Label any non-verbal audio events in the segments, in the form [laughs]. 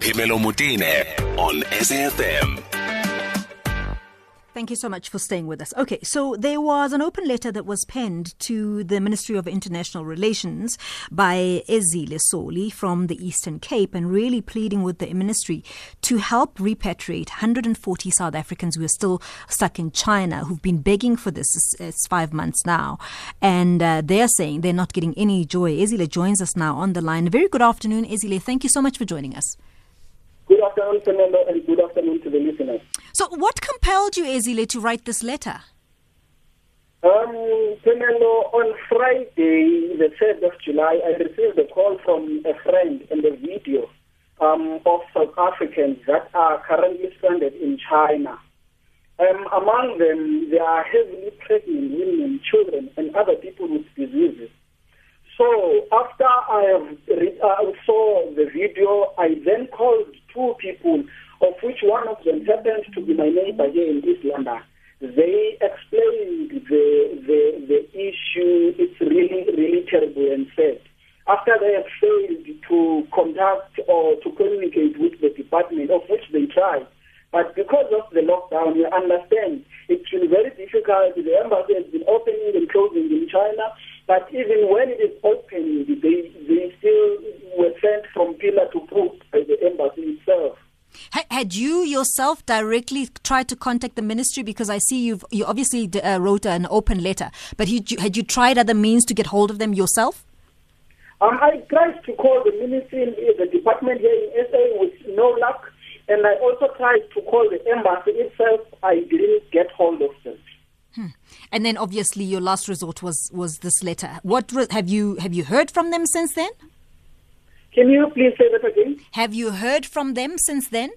Phemelo Motene on SAFM. Thank you so much for staying with us. Okay, so there was an open letter that was penned to the Ministry of International Relations by Ezile Soli from the Eastern Cape and really pleading with the ministry to help repatriate 140 South Africans who are still stuck in China, who've been begging for this. It's five months now. And uh, they're saying they're not getting any joy. Ezile joins us now on the line. Very good afternoon, Ezile. Thank you so much for joining us. Good afternoon, Fernando, and good afternoon to the listeners. So, what compelled you, Ezile, to write this letter? Um, Fernando, on Friday, the 3rd of July, I received a call from a friend and a video um, of South Africans that are currently stranded in China. Um, among them, there are heavily pregnant women, children, and other people with diseases. So after I uh, saw the video, I then called two people, of which one of them happened to be my neighbor here in East London. They explained the, the, the issue. It's really, really terrible and sad. After they have failed to contact or to communicate with the department, of which they tried, but because of the lockdown, you understand, it's been very difficult. The embassy has been opening and closing in China. But even when it is open, they, they still were sent from pillar to post by the embassy itself. Had you yourself directly tried to contact the ministry? Because I see you've you obviously uh, wrote an open letter, but had you tried other means to get hold of them yourself? Um, I tried to call the ministry, the department here in SA with no luck, and I also tried to call the embassy itself. I didn't get hold of them. And then obviously your last resort was was this letter. What re- have you have you heard from them since then? Can you please say that again? Have you heard from them since then?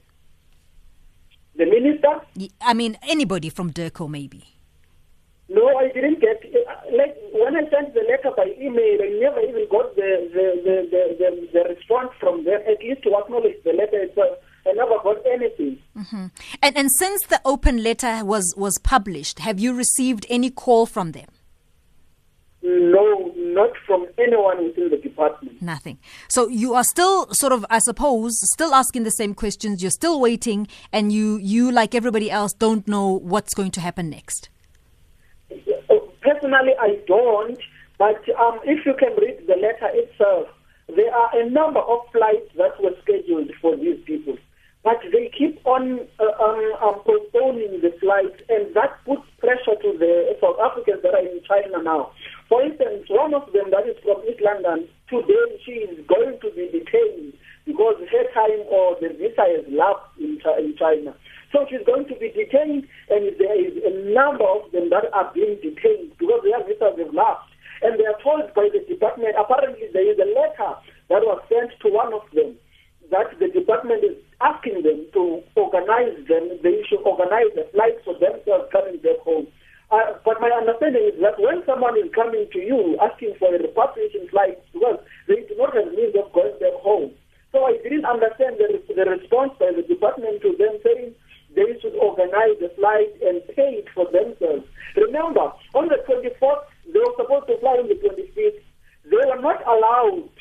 The minister? I mean anybody from DIRCO maybe. No, I didn't get uh, like when I sent the letter by email I never even got the the, the, the, the, the response from them at least to acknowledge the letter itself. I never got anything. Mm-hmm. And and since the open letter was was published, have you received any call from them? No, not from anyone within the department. Nothing. So you are still sort of, I suppose, still asking the same questions. You're still waiting, and you you like everybody else don't know what's going to happen next. Personally, I don't. But um, if you can read the letter itself, there are a number of flights that were scheduled for these people but they keep on uh, um, um, postponing the flights, and that puts pressure to the South Africans that are in China now. For instance, one of them that is from East London, today she is going to be detained because her time or the visa has lapsed in, in China. So she's going to be detained, and there is a number of them that are being detained because their visas have lapsed. And they are told by the department, apparently there is a letter that was sent to one of them that the department is asking them to organize them, they should organize the flights for themselves coming back home. Uh, but my understanding is that when someone is coming to you asking for a repatriation flight, because they do not have means of going back home. So I didn't understand the, the response by the department to them saying they should organize the flight and pay it for themselves. Remember, on the 24th, they were supposed to fly on the 25th. They were not allowed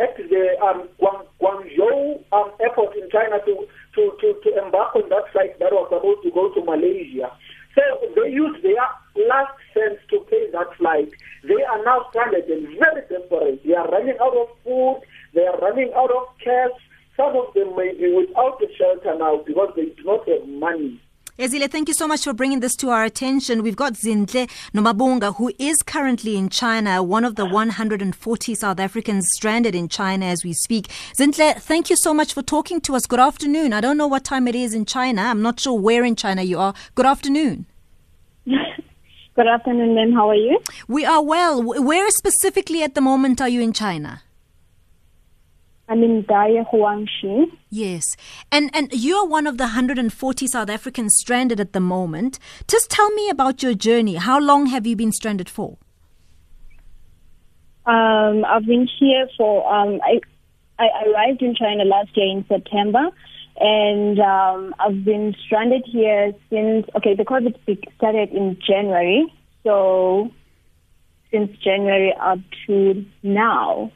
at the um, Guang, Guangzhou um, airport in China to, to, to, to embark on that flight that was supposed to go to Malaysia. So they used their last cents to pay that flight. They are now stranded and very desperate. They are running out of food. They are running out of cash. Some of them may be without a shelter now because they do not have money. Ezile, thank you so much for bringing this to our attention. We've got Zintle Nomabhunga, who is currently in China, one of the 140 South Africans stranded in China as we speak. Zinhle, thank you so much for talking to us. Good afternoon. I don't know what time it is in China. I'm not sure where in China you are. Good afternoon. [laughs] Good afternoon, ma'am. How are you? We are well. Where specifically at the moment are you in China? I'm in Daya Huangshi. Yes. And and you're one of the 140 South Africans stranded at the moment. Just tell me about your journey. How long have you been stranded for? Um, I've been here for um, I I arrived in China last year in September and um, I've been stranded here since okay, the COVID started in January. So since January up to now.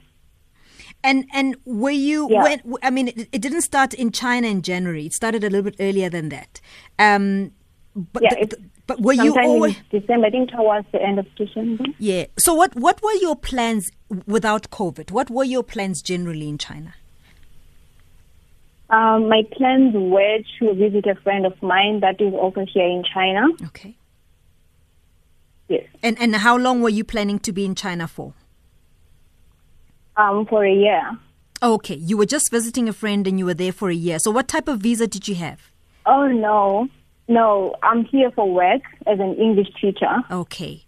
And and were you Yeah. when I mean it, it didn't start in China in January. It started a little bit earlier than that. Um, but Yeah, the- the- but were you always December, I think towards the end of December. yeah? So what what were your plans without COVID? What were your plans generally in China? Um, my plans were to visit a friend of mine that is also here in China. Okay. Yes. And and how long were you planning to be in China for? Um, for a year. Okay, you were just visiting a friend and you were there for a year. So what type of visa did you have? Oh no, no, I'm here for work as an English teacher. Okay.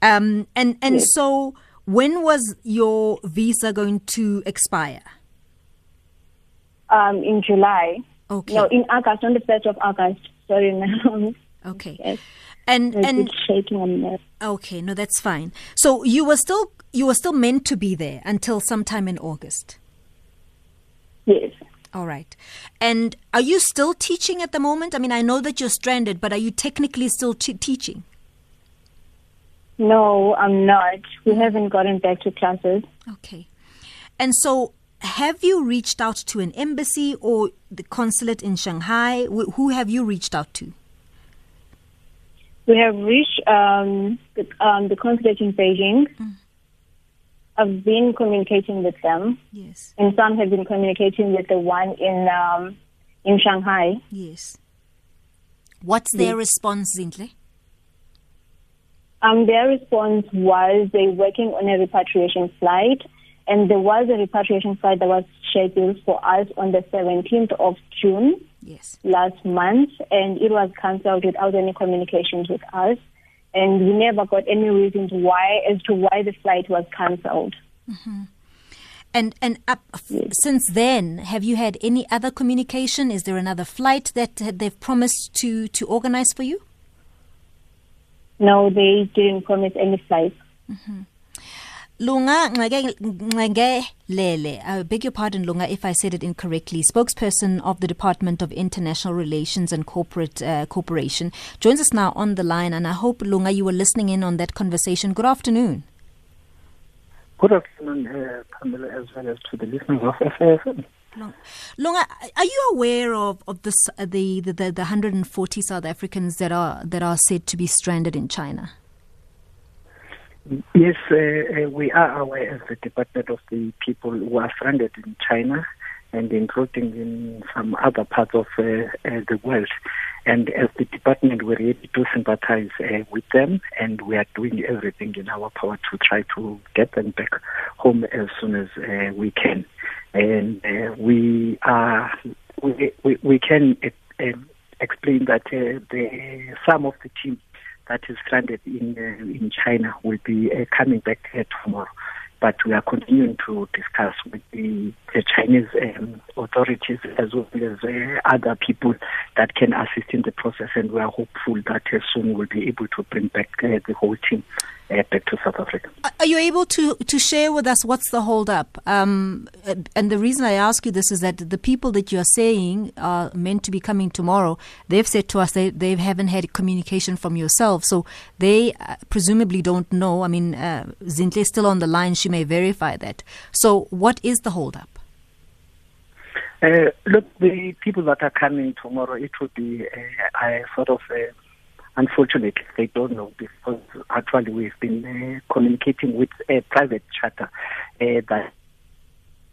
Um, and and Yes. so when was your visa going to expire? Um, in July. Okay. No, in August, on the first of August. Sorry, ma'am. Okay. Yes. And and shaking on that. okay, no, that's fine. So you were still you were still meant to be there until sometime in August. Yes. All right. And are you still teaching at the moment? I mean, I know that you're stranded, but are you technically still t- teaching? No, I'm not. We haven't gotten back to classes. Okay. And so have you reached out to an embassy or the consulate in Shanghai? Wh- Who have you reached out to? We have reached um, the, um, the consulate in Beijing. I've been communicating with them, Yes. and some have been communicating with the one in um, in Shanghai. Yes. What's their response, Zintle? Um, their response was they're working on a repatriation flight, and there was a repatriation flight that was scheduled for us on the 17th of June Yes. last month, and it was cancelled without any communications with us. And we never got any reasons why as to why the flight was cancelled. Mm-hmm. And and up, f- since then, have you had any other communication? Is there another flight that they've promised to to organize for you? No, they didn't promise any flights. Mm-hmm. Lunga Lele, I beg your pardon, Lunga, if I said it incorrectly. Spokesperson of the Department of International Relations and Corporate uh, Cooperation joins us now on the line, and I hope Lunga, you were listening in on that conversation. Good afternoon. Good afternoon, uh, Pamela, as well as to the listeners of SAFM. Lung- Lunga, are you aware of of this, uh, the, the the the 140 South Africans that are that are said to be stranded in China? Yes, uh, uh, we are aware as the Department of the people who are stranded in China and including in some other parts of uh, uh, the world. And as the department, we're ready to sympathize uh, with them, and we are doing everything in our power to try to get them back home as soon as uh, we can. And uh, we are we, we, we can explain that the some of the team that is stranded in uh, in China will be uh, coming back uh, tomorrow. But we are continuing to discuss with the, the Chinese um, authorities as well as uh, other people that can assist in the process, and we are hopeful that uh, soon we'll be able to bring back uh, the whole team uh, back to South Africa. Are- Are you able to, to share with us what's the holdup? Um, uh, and the reason I ask you this is that the people that you're saying are meant to be coming tomorrow, they've said to us they, they haven't had communication from yourself. So they uh, presumably don't know. I mean, uh, Zintle is still on the line. She may verify that. So what is the holdup? Uh, look, the people that are coming tomorrow, it would be uh, a sort of uh, unfortunate they don't know because actually we've been uh, communicating with a private charter uh, that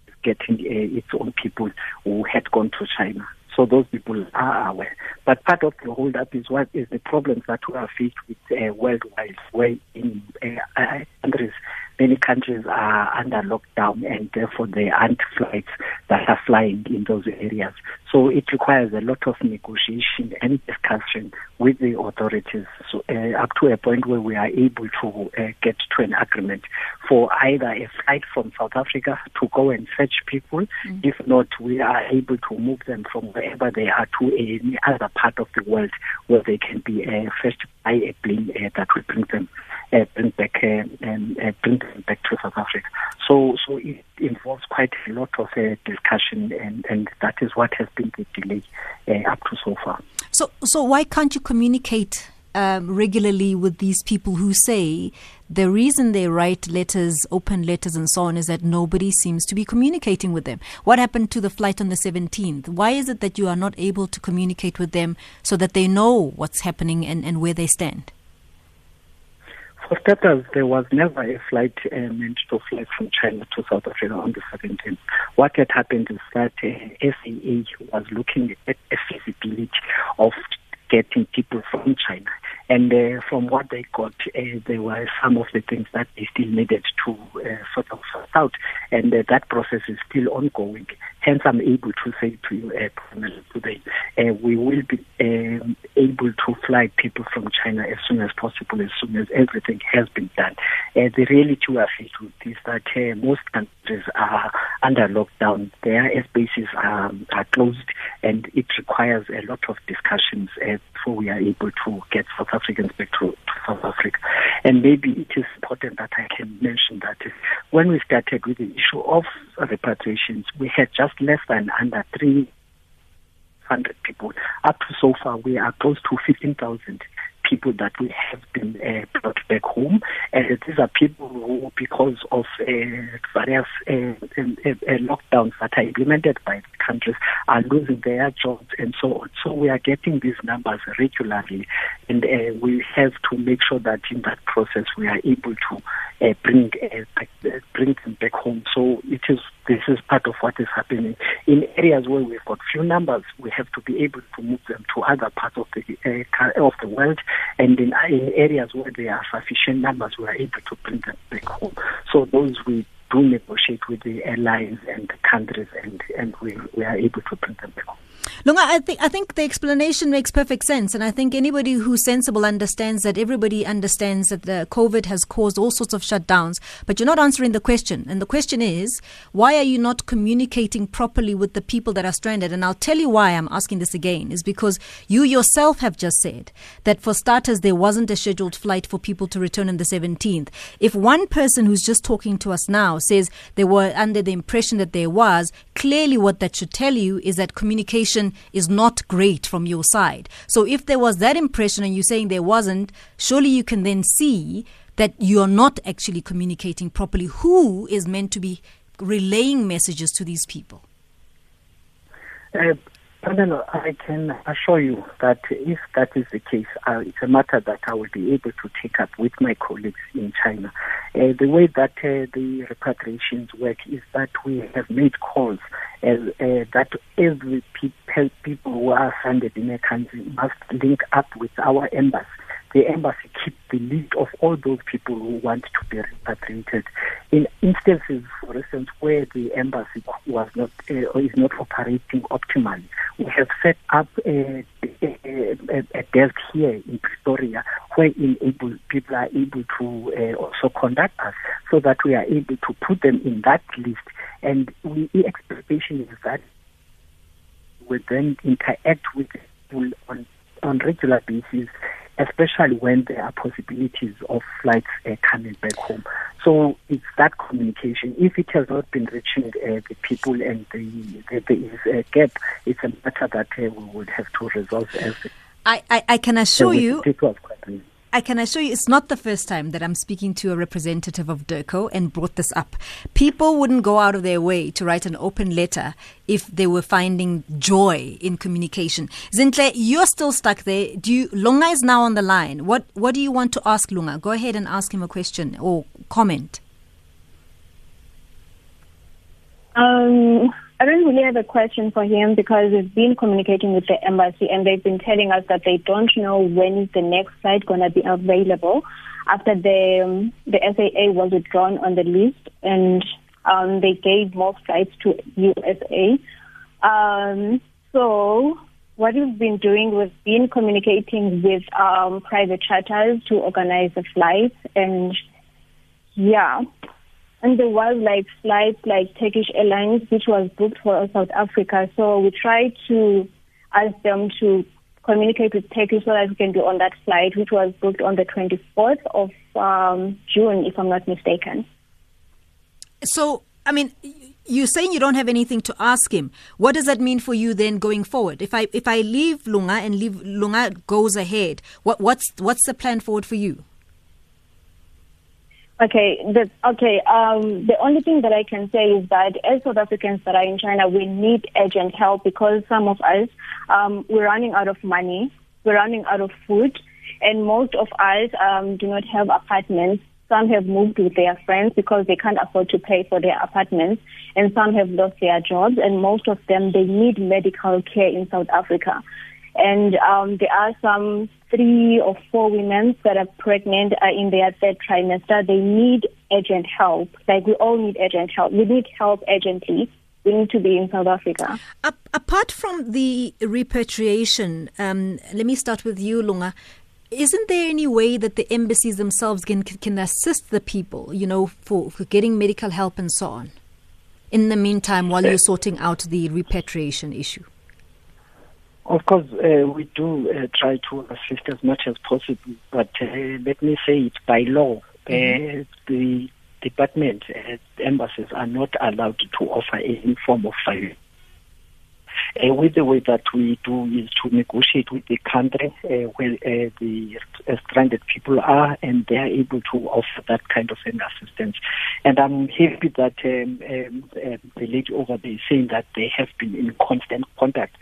is getting uh, its own people who had gone to China. So those people are aware. But part of the hold up is what is the problems that we are faced with uh, worldwide, where in uh, countries, many countries are under lockdown and therefore there aren't flights that are flying in those areas. So it requires a lot of negotiation and discussion with the authorities so, uh, up to a point where we are able to uh, get to an agreement for either a flight from South Africa to go and fetch people. If not, we are able to move them from wherever they are to any other part of the world where they can be uh, fetched by a plane uh, that will bring them uh, bring back uh, and uh, bring them back to South Africa. So, so it involves quite a lot of uh, discussion, and, and that is what has been the delay uh, up to so far. So, so why can't you communicate um, regularly with these people who say the reason they write letters, open letters, and so on is that nobody seems to be communicating with them. What happened to the flight on the 17th? Why is it that you are not able to communicate with them so that they know what's happening and, and where they stand? For starters, there was never a flight uh, meant to fly from China to South Africa on the 17th. What had happened is that uh, SAA was looking at a feasibility of getting people from China. And uh, from what they got, uh, there were some of the things that they still needed to uh, sort of sort out. And uh, that process is still ongoing. Hence, I'm able to say to you uh, today, uh, we will be um, able to fly people from China as soon as possible, as soon as everything has been done. Uh, the reality we are faced with is that uh, most countries are under lockdown. Their airspaces are, are closed, and it requires a lot of discussions uh, before we are able to get South Africans back to, to South Africa. And maybe it is important that I can mention that when we started with the issue of repatriations, we had just less than under 300 people. Up to so far, we are close to 15,000 people that we have been uh, brought back home. And these are people who, because of uh, various uh, lockdowns that are implemented by countries, are losing their jobs and so on. So we are getting these numbers regularly, and uh, we have to make sure that in that process we are able to uh, bring uh, bring them back home. So it is this is part of what is happening in areas where we've got few numbers. We have to be able to move them to other parts of the uh, of the world and in, in areas where there are sufficient numbers, we are able to bring them back home. So those we do negotiate with the airlines and the countries, and, and we, we are able to bring them back home. Lunga, I think I think the explanation makes perfect sense, and I think anybody who's sensible understands that everybody understands that the COVID has caused all sorts of shutdowns. But you're not answering the question, and the question is, why are you not communicating properly with the people that are stranded? And I'll tell you why I'm asking this again is because you yourself have just said that for starters there wasn't a scheduled flight for people to return on the 17th. If one person who's just talking to us now says they were under the impression that there was, clearly what that should tell you is that communication is not great from your side. So if there was that impression and you're saying there wasn't, surely you can then see that you're not actually communicating properly. Who is meant to be relaying messages to these people? Uh, I can assure you that if that is the case, uh, it's a matter that I will be able to take up with my colleagues in China. Uh, the way that uh, the repatriations work is that we have made calls uh, that every pe- people who are stranded in a country must link up with our embassy the embassy keeps the list of all those people who want to be repatriated. In instances, for instance, where the embassy was not uh, or is not operating optimally, we have set up a, a, a, a desk here in Pretoria where able, people are able to uh, also contact us so that we are able to put them in that list. And we, the expectation is that we then interact with people on, on regular basis especially when there are possibilities of flights uh, coming back home. So it's that communication. If it has not been reaching uh, the people and the, the, there is a gap, it's a matter that uh, we would have to resolve as I, I, I can assure you. I can assure you it's not the first time that I'm speaking to a representative of DIRCO and brought this up. People wouldn't go out of their way to write an open letter if they were finding joy in communication. Zintle, you're still stuck there. Do you, Lunga is now on the line. What, what do you want to ask Lunga? Go ahead and ask him a question or comment. Um, I don't really have a question for him because we've been communicating with the embassy and they've been telling us that they don't know when is the next flight going to be available after the um, the SAA was withdrawn on the list and um, they gave more flights to USA. Um, so what we've been doing, we've been communicating with um, private charters to organize the flights and yeah, and there was like flights like Turkish Airlines, which was booked for South Africa. So we tried to ask them to communicate with Turkish so that we can be on that flight, which was booked on the 24th of um, June, if I'm not mistaken. So, I mean, you're saying you don't have anything to ask him. What does that mean for you then going forward? If I if I leave Lunga and leave Lunga goes ahead, what what's what's the plan forward for you? Okay, the, okay. Um, the only thing that I can say is that as South Africans that are in China, we need urgent help because some of us um, we're running out of money, we're running out of food, and most of us um, do not have apartments. Some have moved with their friends because they can't afford to pay for their apartments, and some have lost their jobs, and most of them they need medical care in South Africa. And um, there are some three or four women that are pregnant uh, in their third trimester. They need urgent help. Like we all need urgent help. We need help urgently. We need to be in South Africa. apart from the repatriation, um, let me start with you, Lunga. Isn't there any way that the embassies themselves can can assist the people, you know, for, for getting medical help and so on? In the meantime, while you're sorting out the repatriation issue. Of course, uh, we do uh, try to assist as much as possible, but uh, let me say it by law, mm-hmm. the department, uh, embassies are not allowed to offer any form of finance. Uh, with the way that we do is to negotiate with the country uh, where uh, the uh, stranded people are, and they are able to offer that kind of an assistance. And I'm happy that um, um, uh, the lady over there is saying that they have been in constant contact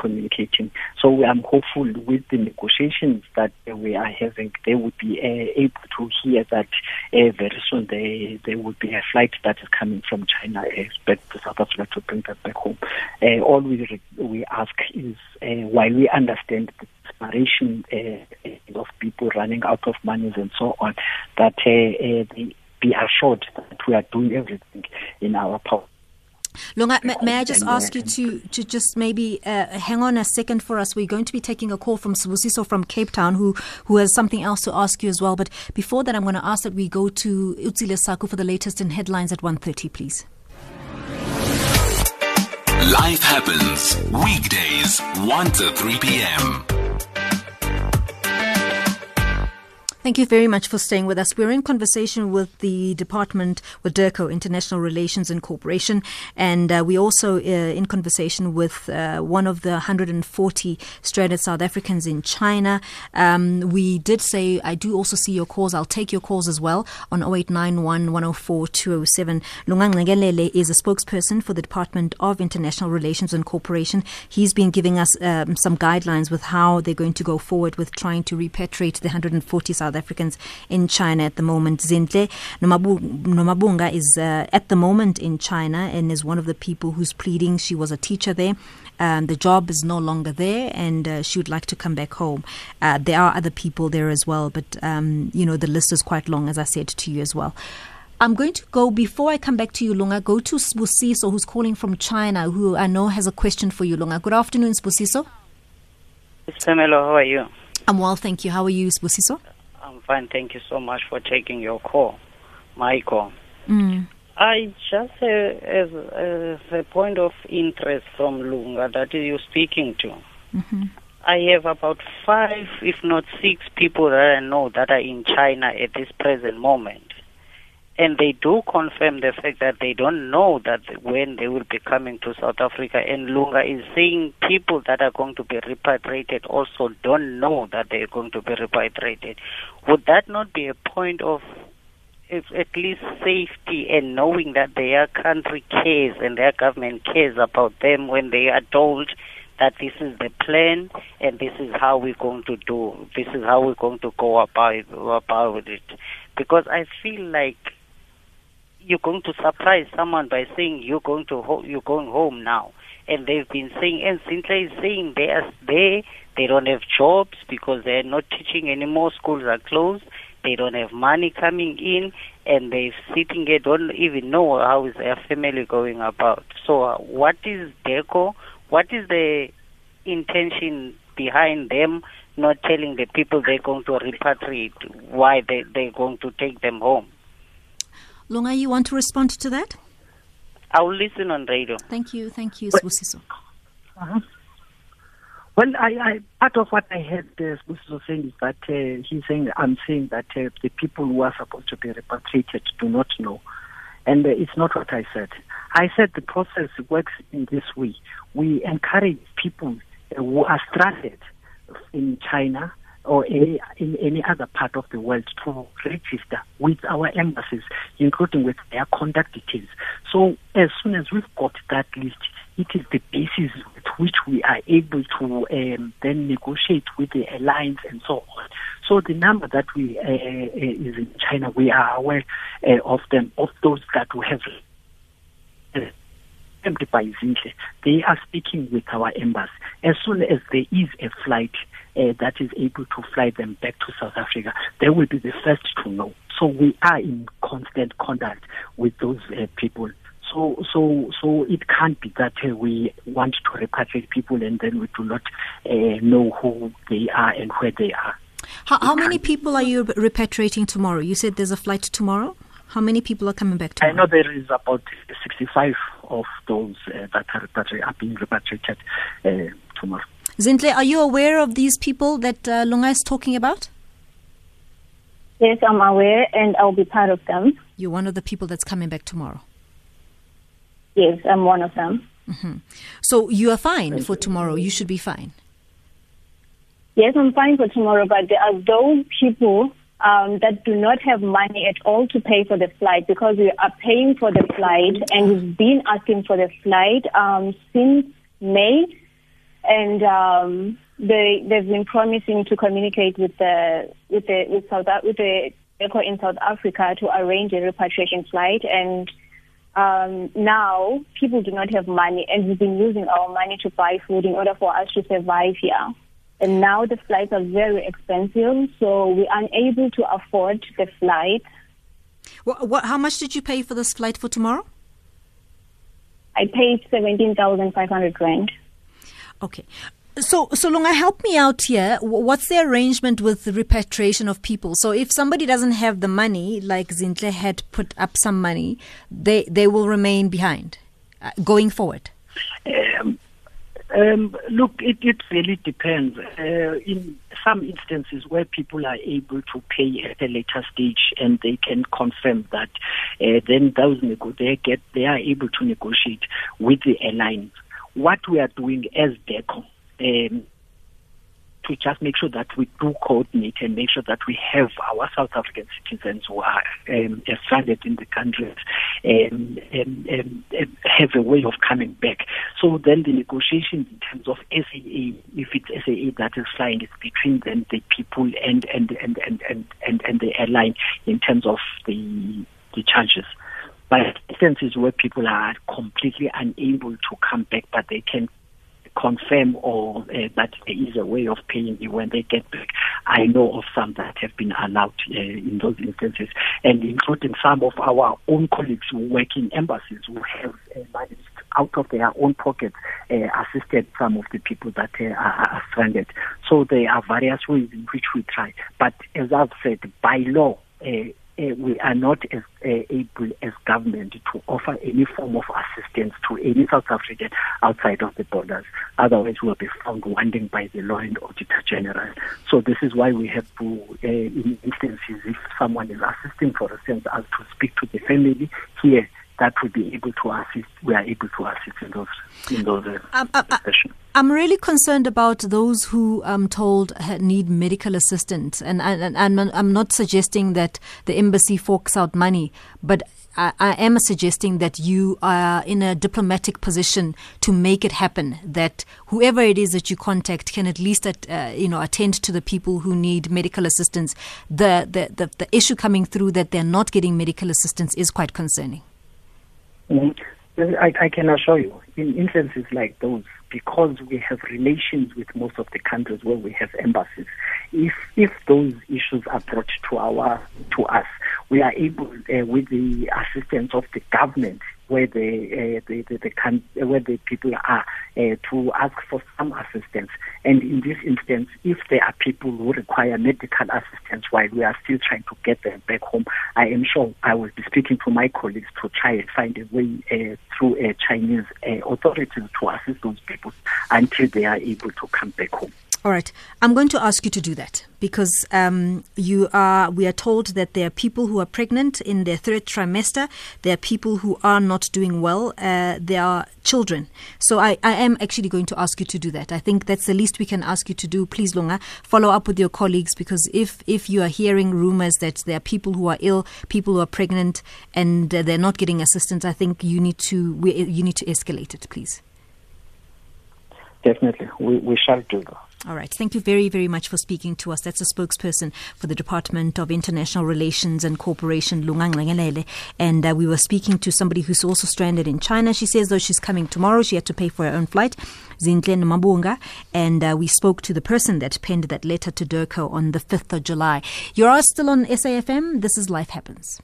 communicating. So I'm hopeful with the negotiations that we are having, they would be uh, able to hear that uh, very soon there, there would be a flight that is coming from China uh, back to South Africa to bring that back home. Uh, all we, we ask is, uh, while we understand the desperation uh, of people running out of money and so on, that uh, they be assured that we are doing everything in our power Lunga, may, may, I just ask you to, to just maybe uh, hang on a second for us? We're going to be taking a call from Sibusiso from Cape Town, who, who has something else to ask you as well. But before that, I'm going to ask that we go to Utsile Saku for the latest in headlines at 1.30, please. Life happens weekdays 1 to 3 p.m. Thank you very much for staying with us. We're in conversation with the department, with DIRCO, International Relations and Cooperation, and uh, we also uh, in conversation with uh, one of the 140 stranded South Africans in China. Um, we did say, I do also see your calls. I'll take your calls as well on 0891 104 207. Lunga Ngqengelele is a spokesperson for the Department of International Relations and Cooperation. He's been giving us um, some guidelines with how they're going to go forward with trying to repatriate the 140 South South Africans in China at the moment. Zintle Nomabhunga is uh, at the moment in China and is one of the people who's pleading. She was a teacher there. Um, the job is no longer there, and uh, she would like to come back home. Uh, there are other people there as well, but um, you know the list is quite long, as I said to you as well. I'm going to go before I come back to you, Lunga. Go to Sbusiso, who's calling from China, who I know has a question for you, Lunga. Good afternoon, Sbusiso. Pamela, how are you? I'm well, thank you. How are you, Sbusiso? I'm fine. Thank you so much for taking your call, Michael. Mm. I just, uh, as, as, a point of interest from Lunga that you're speaking to, mm-hmm. I have about five, if not six people that I know that are in China at this present moment and they do confirm the fact that they don't know that when they will be coming to South Africa. And Lunga is saying people that are going to be repatriated also don't know that they're going to be repatriated. Would that not be a point of at least safety and knowing that their country cares and their government cares about them when they are told that this is the plan and this is how we're going to do, this is how we're going to go about, about it. Because I feel like you're going to surprise someone by saying you're going to ho- you're going home now. And they've been saying, and Sintra is saying they are there, they don't have jobs because they're not teaching anymore, schools are closed, they don't have money coming in, and they're sitting there, don't even know how is their family going about. So, uh, what is DIRCO? What is the intention behind them not telling the people they're going to repatriate why they, they're going to take them home? Lunga, you want to respond to that? I will listen on radio. Thank you. Thank you, Sbusiso. Uh-huh. Well, I, I, part of what I heard uh, Sbusiso saying is that uh, he's saying, I'm saying that uh, the people who are supposed to be repatriated do not know. And uh, it's not what I said. I said the process works in this way. We encourage people who are stranded in China or any, in any other part of the world to register with our embassies, including with their contact details. So as soon as we've got that list, it is the basis with which we are able to um, then negotiate with the airlines and so on. So the number that we uh, uh is in China, we are aware uh, of them, of those that we have Zintle, they are speaking with our embassy. As soon as there is a flight uh, that is able to fly them back to South Africa, they will be the first to know. So we are in constant contact with those uh, people. So, so, so it can't be that uh, we want to repatriate people and then we do not uh, know who they are and where they are. How, how many people are you repatriating tomorrow? You said there's a flight tomorrow. How many people are coming back tomorrow? I know there is about 65 of those uh, that are, that are being repatriated uh, tomorrow. Zintle, are you aware of these people that uh, Lunga is talking about? Yes, I'm aware, and I'll be part of them. You're one of the people that's coming back tomorrow. Yes, I'm one of them. Mm-hmm. So you are fine for tomorrow. You should be fine. Yes, I'm fine for tomorrow, but there are those people um, that do not have money at all to pay for the flight because we are paying for the flight and we've been asking for the flight um, since May, and um, they they've been promising to communicate with the with the with South with the ECO in South Africa to arrange a repatriation flight and. Um, now people do not have money, and we've been using our money to buy food in order for us to survive here. And now the flights are very expensive, so we're unable to afford the flight. What, what, how much did you pay for this flight for tomorrow? I paid 17,500 rand. Okay. So, so Lunga, help me out here. What's the arrangement with the repatriation of people? So, if somebody doesn't have the money, like Zintle had put up some money, they they will remain behind, uh, going forward. Um, um, look, it, it really depends. Uh, in some instances where people are able to pay at a later stage and they can confirm that, uh, then those nego- they get they are able to negotiate with the airlines. What we are doing as DIRCO, um, to just make sure that we do coordinate and make sure that we have our South African citizens who are um, stranded in the country um, um, um, um, have a way of coming back. So then the negotiations in terms of SAA, if it's SAA that is flying, it's between them, the people and and and and and and, and the airline in terms of the the charges but instances where people are completely unable to come back, but they can confirm or uh, that there is a way of paying you when they get back. I know of some that have been allowed uh, in those instances, and including some of our own colleagues who work in embassies who have uh, managed out of their own pockets uh, assisted some of the people that uh, are stranded. So there are various ways in which we try. But as I've said, by law, uh, uh, we are not as uh, able as government to offer any form of assistance to any South African outside of the borders. Otherwise, we'll be found wanting by the law and auditor general. So this is why we have to, uh, in instances, if someone is assisting, for instance, us to speak to the family here that would be able to assist, we are able to assist in those in those uh, um, uh, uh I'm really concerned about those who I'm told need medical assistance, and, and, and I'm not suggesting that the embassy forks out money, but I, I, am suggesting that you are in a diplomatic position to make it happen. That whoever it is that you contact can at least, uh, you know, attend to the people who need medical assistance. The, the the the issue coming through that they're not getting medical assistance is quite concerning. Mm-hmm. I, I can assure you, in instances like those, because we have relations with most of the countries where we have embassies, if if those issues are brought to our to us, we are able, uh, with the assistance of the government, where the, uh, the, the, the where the people are, uh, to ask for some assistance. And in this instance, if there are people who require medical assistance while we are still trying to get them back home, I am sure I will be speaking to my colleagues to try and find a way uh, through Chinese authorities to assist those people until they are able to come back home. All right. I'm going to ask you to do that because um, you are. We are told that there are people who are pregnant in their third trimester. There are people who are not doing well. Uh, there are children. So I, I am actually going to ask you to do that. I think that's the least we can ask you to do. Please, Lunga, follow up with your colleagues because if if you are hearing rumors that there are people who are ill, people who are pregnant, and uh, they're not getting assistance, I think you need to we, you need to escalate it, please. Definitely, we, we shall do that. All right. Thank you very, very much for speaking to us. That's a spokesperson for the Department of International Relations and Cooperation, Lunga Ngqengelele. And uh, we were speaking to somebody who's also stranded in China. She says, though, she's coming tomorrow. She had to pay for her own flight, Zintle Mabunga. And uh, we spoke to the person that penned that letter to DIRCO on the 5th of July. You're still on SAFM. This is Life Happens.